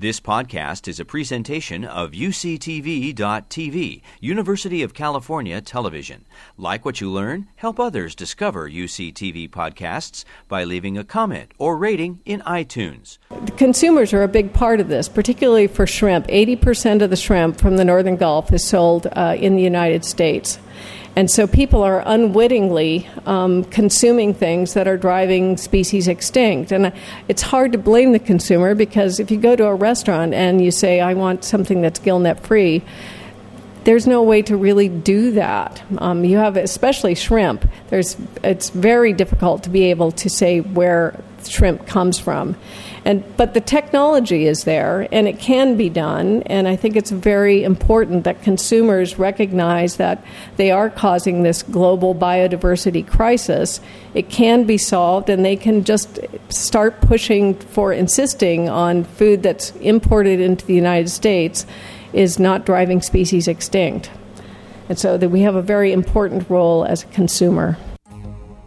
This podcast is a presentation of UCTV.tv, University of California Television. Like what you learn, help others discover UCTV podcasts by leaving a comment or rating in iTunes. Consumers are a big part of this, particularly for shrimp. 80% of the shrimp from the Northern Gulf is sold uh, in the United States. And so people are unwittingly um, consuming things that are driving species extinct. And it's hard to blame the consumer because if you go to a restaurant and you say, I want something that's gillnet free, there's no way to really do that. Um, you have, especially shrimp. There's, it's very difficult to be able to say where shrimp comes from. And, but the technology is there and it can be done. And I think it's very important that consumers recognize that they are causing this global biodiversity crisis. It can be solved and they can just start pushing for insisting on food that's imported into the United States is not driving species extinct. And so that we have a very important role as a consumer.